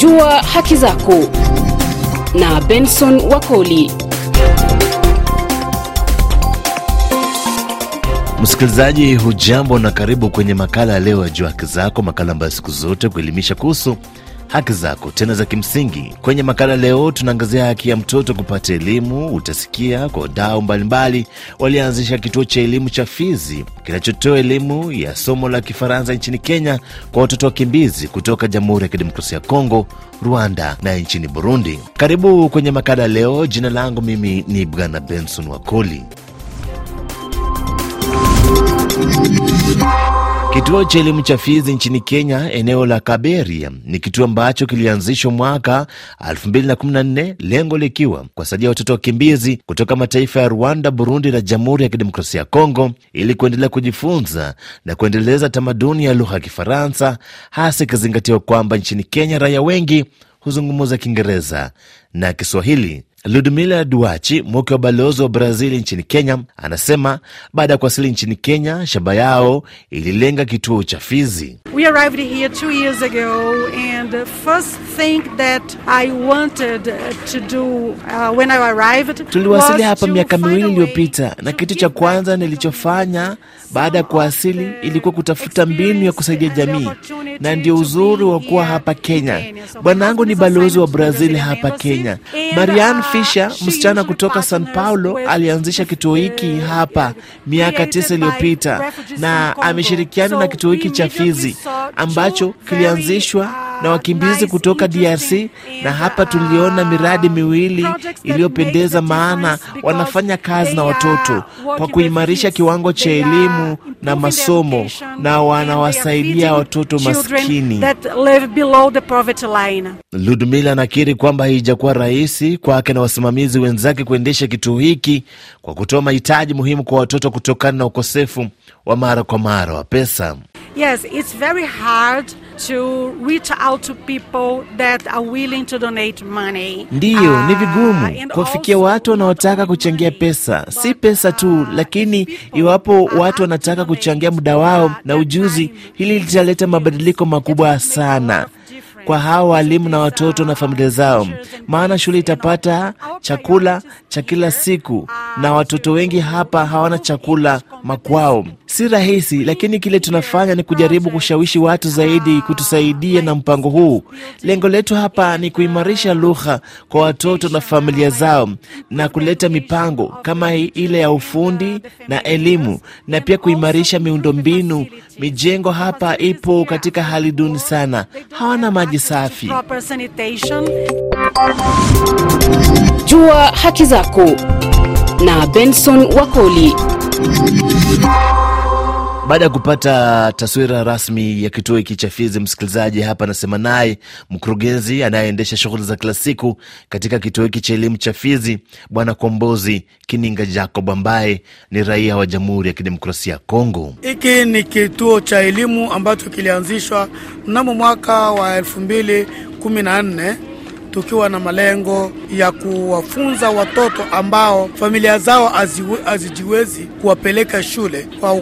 Jua haki zako na Benson Wakoli. Msikilizaji hujambo na karibu kwenye makala ya leo ya Jua Haki Zako, makala ambayo siku zote kuelimisha kuhusu haki zako tena za kimsingi. Kwenye makala leo tunaangazia haki ya mtoto kupata elimu. Utasikia kwa wadau mbalimbali walianzisha kituo cha elimu cha Fizi kinachotoa elimu ya somo la Kifaransa nchini Kenya kwa watoto wakimbizi kutoka Jamhuri ya Kidemokrasia ya Kongo, Rwanda na nchini Burundi. Karibu kwenye makala leo. Jina langu mimi ni Bwana Benson Wakoli. Kituo cha elimu cha Fizi nchini Kenya, eneo la Kaberia, ni kituo ambacho kilianzishwa mwaka 2014 lengo likiwa kuwasaidia watoto wakimbizi kutoka mataifa ya Rwanda, Burundi na Jamhuri ya Kidemokrasia ya Kongo ili kuendelea kujifunza na kuendeleza tamaduni ya lugha ya Kifaransa, hasa ikizingatiwa kwamba nchini Kenya raia wengi huzungumza Kiingereza na Kiswahili. Ludmila Duachi, mke wa balozi wa Brazil nchini Kenya, anasema baada ya kuwasili nchini Kenya, shaba yao ililenga kituo cha Fizi. We arrived here two years ago and the first thing that I wanted to do uh, when I arrived Tuliwasili hapa miaka miwili iliyopita, na kitu cha kwanza nilichofanya baada ya kuwasili ilikuwa kutafuta mbinu ya kusaidia jamii, na ndio uzuri wa kuwa hapa Kenya. Bwanangu ni balozi wa Brazil hapa Kenya. Marian uh, Fisher, msichana kutoka San Paulo, alianzisha kituo hiki hapa miaka tisa iliyopita na ameshirikiana na kituo hiki cha Fizi ambacho kilianzishwa na wakimbizi kutoka DRC na hapa tuliona miradi miwili iliyopendeza, maana wanafanya kazi na watoto kwa kuimarisha kiwango cha elimu na masomo na wanawasaidia watoto maskini. Ludmila anakiri kwamba haijakuwa rahisi kwake na wasimamizi wenzake kuendesha kituo hiki kwa kutoa mahitaji muhimu kwa watoto kutokana na ukosefu wa mara kwa mara wa pesa. Yes, it's very hard to reach out to people that are willing to donate money. Ndiyo, ni Uh, vigumu kuwafikia watu wanaotaka kuchangia pesa, si pesa tu, lakini iwapo watu wanataka kuchangia muda wao na ujuzi, hili litaleta mabadiliko makubwa sana kwa hawa walimu na watoto na familia zao, maana shule itapata chakula cha kila siku, na watoto wengi hapa hawana chakula makwao. Si rahisi, lakini kile tunafanya ni kujaribu kushawishi watu zaidi kutusaidia na mpango huu. Lengo letu hapa ni kuimarisha lugha kwa watoto na familia zao na kuleta mipango kama ile ya ufundi na elimu, na pia kuimarisha miundombinu. Mijengo hapa ipo katika hali duni sana, hawana maji safi. Jua haki zako na Benson Wakoli. Baada ya kupata taswira rasmi ya kituo hiki cha Fizi, msikilizaji, hapa anasema naye mkurugenzi anayeendesha shughuli za kila siku katika kituo hiki cha elimu cha Fizi, Bwana Kombozi Kininga Jacob, ambaye ni raia wa Jamhuri ya Kidemokrasia ya Kongo. Hiki ni kituo cha elimu ambacho kilianzishwa mnamo mwaka wa elfu mbili kumi na nne tukiwa na malengo ya kuwafunza watoto ambao familia zao hazijiwezi kuwapeleka shule kwa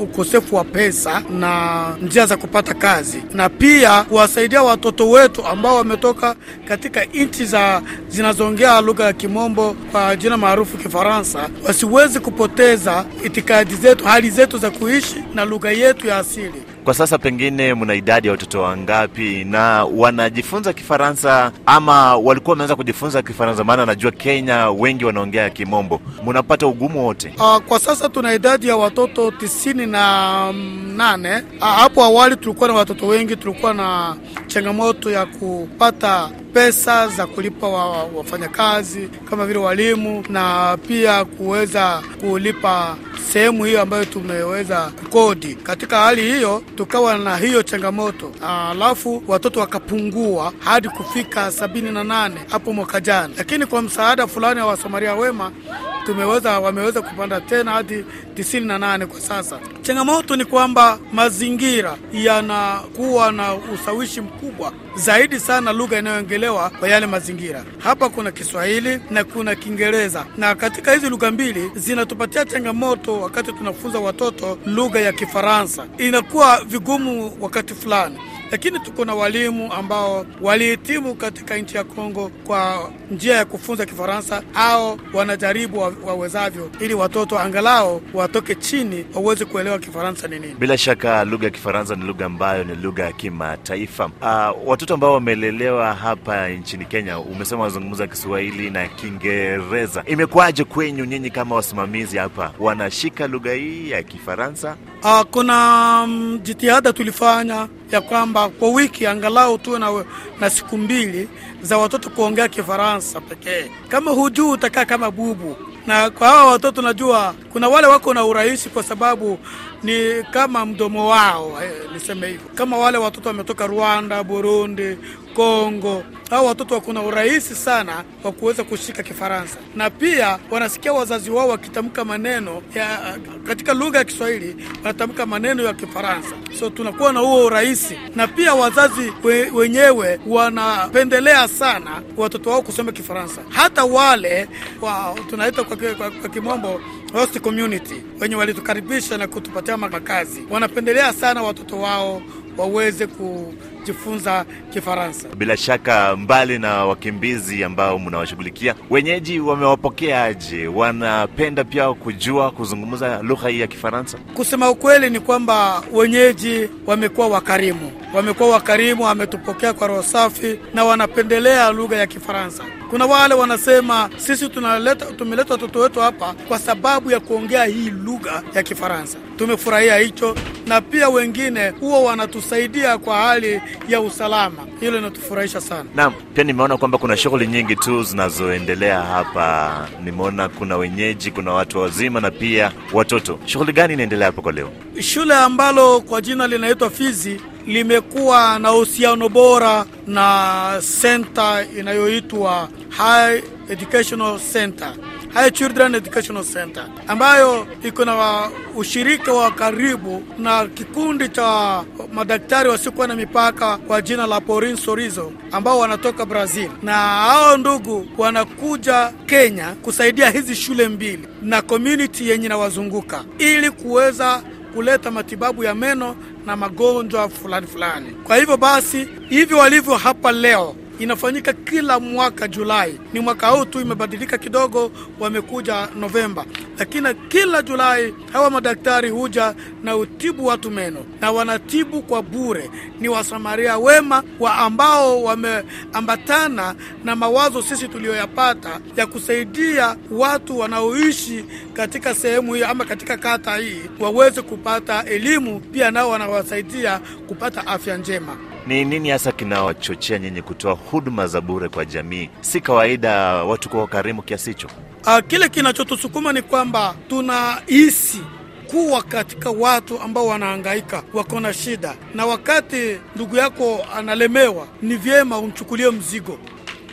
ukosefu wa pesa na njia za kupata kazi, na pia kuwasaidia watoto wetu ambao wametoka katika nchi za zinazoongea lugha ya Kimombo kwa jina maarufu Kifaransa, wasiwezi kupoteza itikadi zetu, hali zetu za kuishi na lugha yetu ya asili. Kwa sasa pengine mna idadi ya watoto wangapi na wanajifunza Kifaransa ama walikuwa wameanza kujifunza Kifaransa? Maana najua Kenya wengi wanaongea Kimombo. Mnapata ugumu wote? Uh, kwa sasa tuna idadi ya watoto tisini na nane. Uh, hapo awali tulikuwa na watoto wengi, tulikuwa na changamoto ya kupata pesa za kulipa wa, wafanyakazi kama vile walimu na pia kuweza kulipa sehemu hiyo ambayo tumeweza kukodi. Katika hali hiyo tukawa na hiyo changamoto, alafu watoto wakapungua hadi kufika sabini na nane hapo mwaka jana, lakini kwa msaada fulani wa Wasamaria wema tumeweza wameweza kupanda tena hadi tisini na nane kwa sasa. Changamoto ni kwamba mazingira yanakuwa na usawishi mkubwa zaidi sana lugha inayoongelewa kwa yale mazingira. Hapa kuna Kiswahili na kuna Kiingereza, na katika hizi lugha mbili zinatupatia changamoto wakati tunafunza watoto lugha ya Kifaransa. Inakuwa vigumu wakati fulani lakini tuko na walimu ambao walihitimu katika nchi ya Kongo kwa njia ya kufunza Kifaransa au wanajaribu wa- wawezavyo, ili watoto angalau watoke chini waweze kuelewa Kifaransa ni nini. Bila shaka lugha ya Kifaransa ni lugha ambayo ni lugha ya kimataifa. Uh, watoto ambao wamelelewa hapa nchini Kenya, umesema wanazungumza Kiswahili na Kiingereza. Imekuwaje kwenyu nyinyi kama wasimamizi hapa, wanashika lugha hii ya Kifaransa? Uh, kuna um, jitihada tulifanya ya kwamba kwa wiki angalau tuwe na, na siku mbili za watoto kuongea Kifaransa pekee. Kama hujui utakaa kama bubu. Na kwa hawa watoto najua kuna wale wako na urahisi kwa sababu ni kama mdomo wao eh, niseme hivyo. Kama wale watoto wametoka Rwanda, Burundi, Kongo, hao watoto wako na urahisi sana wa kuweza kushika Kifaransa, na pia wanasikia wazazi wao wakitamka maneno ya, katika lugha ya Kiswahili wanatamka maneno ya Kifaransa, so tunakuwa na huo urahisi, na pia wazazi we, wenyewe wanapendelea sana watoto wao kusoma Kifaransa, hata wale wa, tunaita kwa, kwa, kwa kimombo host community wenye walitukaribisha na kutupatia makazi, wanapendelea sana watoto wao waweze kujifunza Kifaransa. Bila shaka, mbali na wakimbizi ambao mnawashughulikia, wenyeji wamewapokeaje? Wanapenda pia kujua kuzungumza lugha hii ya Kifaransa? Kusema ukweli ni kwamba wenyeji wamekuwa wakarimu, wamekuwa wakarimu, wametupokea kwa roho safi na wanapendelea lugha ya Kifaransa. Kuna wale wanasema sisi tunaleta, tumeleta watoto wetu hapa kwa sababu ya kuongea hii lugha ya Kifaransa. Tumefurahia hicho, na pia wengine huwa wanatusaidia kwa hali ya usalama. Hilo linatufurahisha sana. Naam, pia nimeona kwamba kuna shughuli nyingi tu zinazoendelea hapa. Nimeona kuna wenyeji, kuna watu wazima na pia watoto. Shughuli gani inaendelea hapa kwa leo? Shule ambalo kwa jina linaitwa Fizi limekuwa na uhusiano bora na center inayoitwa High Educational Center, High Children Educational Center, ambayo iko na ushirika wa karibu na kikundi cha madaktari wasiokuwa na mipaka kwa jina la Porin Sorizo ambao wanatoka Brazil, na hao ndugu wanakuja Kenya kusaidia hizi shule mbili na community yenye inawazunguka ili kuweza kuleta matibabu ya meno na magonjwa fulani fulani. Kwa hivyo basi, hivyo walivyo hapa leo inafanyika kila mwaka Julai. Ni mwaka huu tu imebadilika kidogo, wamekuja Novemba, lakini kila Julai hawa madaktari huja na utibu watu meno na wanatibu kwa bure. Ni wasamaria wema wa ambao wameambatana na mawazo sisi tuliyoyapata ya kusaidia watu wanaoishi katika sehemu hii ama katika kata hii waweze kupata elimu, pia nao wanawasaidia kupata afya njema. Ni nini hasa kinawachochea nyinyi kutoa huduma za bure kwa jamii? Si kawaida watu kuwa wakarimu kiasi hicho. Uh, kile kinachotusukuma ni kwamba tunahisi kuwa katika watu ambao wanahangaika, wako na shida, na wakati ndugu yako analemewa, ni vyema umchukulie mzigo.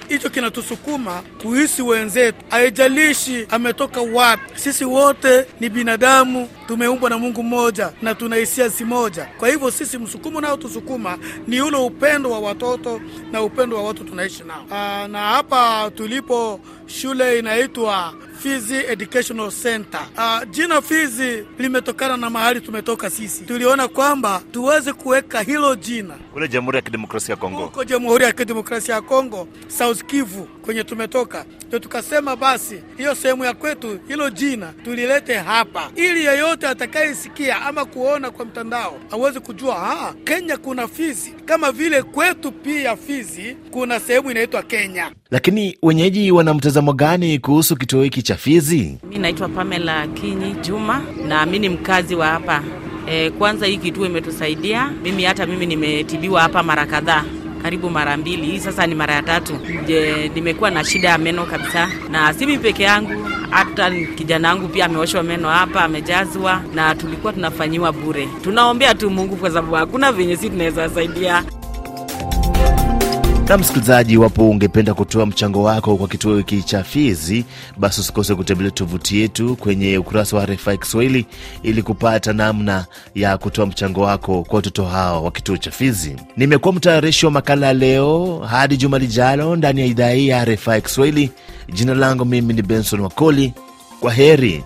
Hicho kinatusukuma kuhisi wenzetu, haijalishi ametoka wapi. Sisi wote ni binadamu, tumeumbwa na Mungu mmoja na tuna hisia si moja. Kwa hivyo sisi, msukumo nao tusukuma ni ule upendo wa watoto na upendo wa watu tunaishi nao. Aa, na hapa tulipo shule inaitwa Fizi Educational Center. Uh, jina Fizi limetokana na mahali tumetoka sisi. Tuliona kwamba tuweze kuweka hilo jina Kule Jamhuri ya Kidemokrasia ya Kongo. huko Jamhuri ya Kidemokrasia ya Kongo, South Kivu kwenye tumetoka, ndio tukasema basi hiyo sehemu ya kwetu, hilo jina tulilete hapa, ili yeyote atakayesikia ama kuona kwa mtandao aweze kujua ha, Kenya kuna Fizi, kama vile kwetu pia Fizi kuna sehemu inaitwa Kenya. Lakini wenyeji wana mtazamo gani kuhusu kituo hiki cha Fizi? Mi naitwa Pamela Kinyi Juma na mi ni mkazi wa hapa. E, kwanza hii kituo imetusaidia mimi, hata mimi nimetibiwa hapa mara kadhaa karibu mara mbili, hii sasa ni mara ya tatu. Je, nimekuwa na shida ya meno kabisa, na si mimi peke yangu, hata kijana wangu pia ameoshwa meno hapa, amejazwa, na tulikuwa tunafanyiwa bure. Tunaombea tu Mungu kwa sababu hakuna venye si tunaweza saidia. Na msikilizaji, iwapo ungependa kutoa mchango wako kwa kituo hiki cha Fizi, basi usikose kutembelea tovuti yetu kwenye ukurasa wa RFI Kiswahili ili kupata namna ya kutoa mchango wako kwa watoto hao wa kituo cha Fizi. Nimekuwa mtayarishi wa makala leo. Hadi juma lijalo ndani ya idhaa hii ya RFI Kiswahili. Jina langu mimi ni Benson Wakoli. Kwa heri.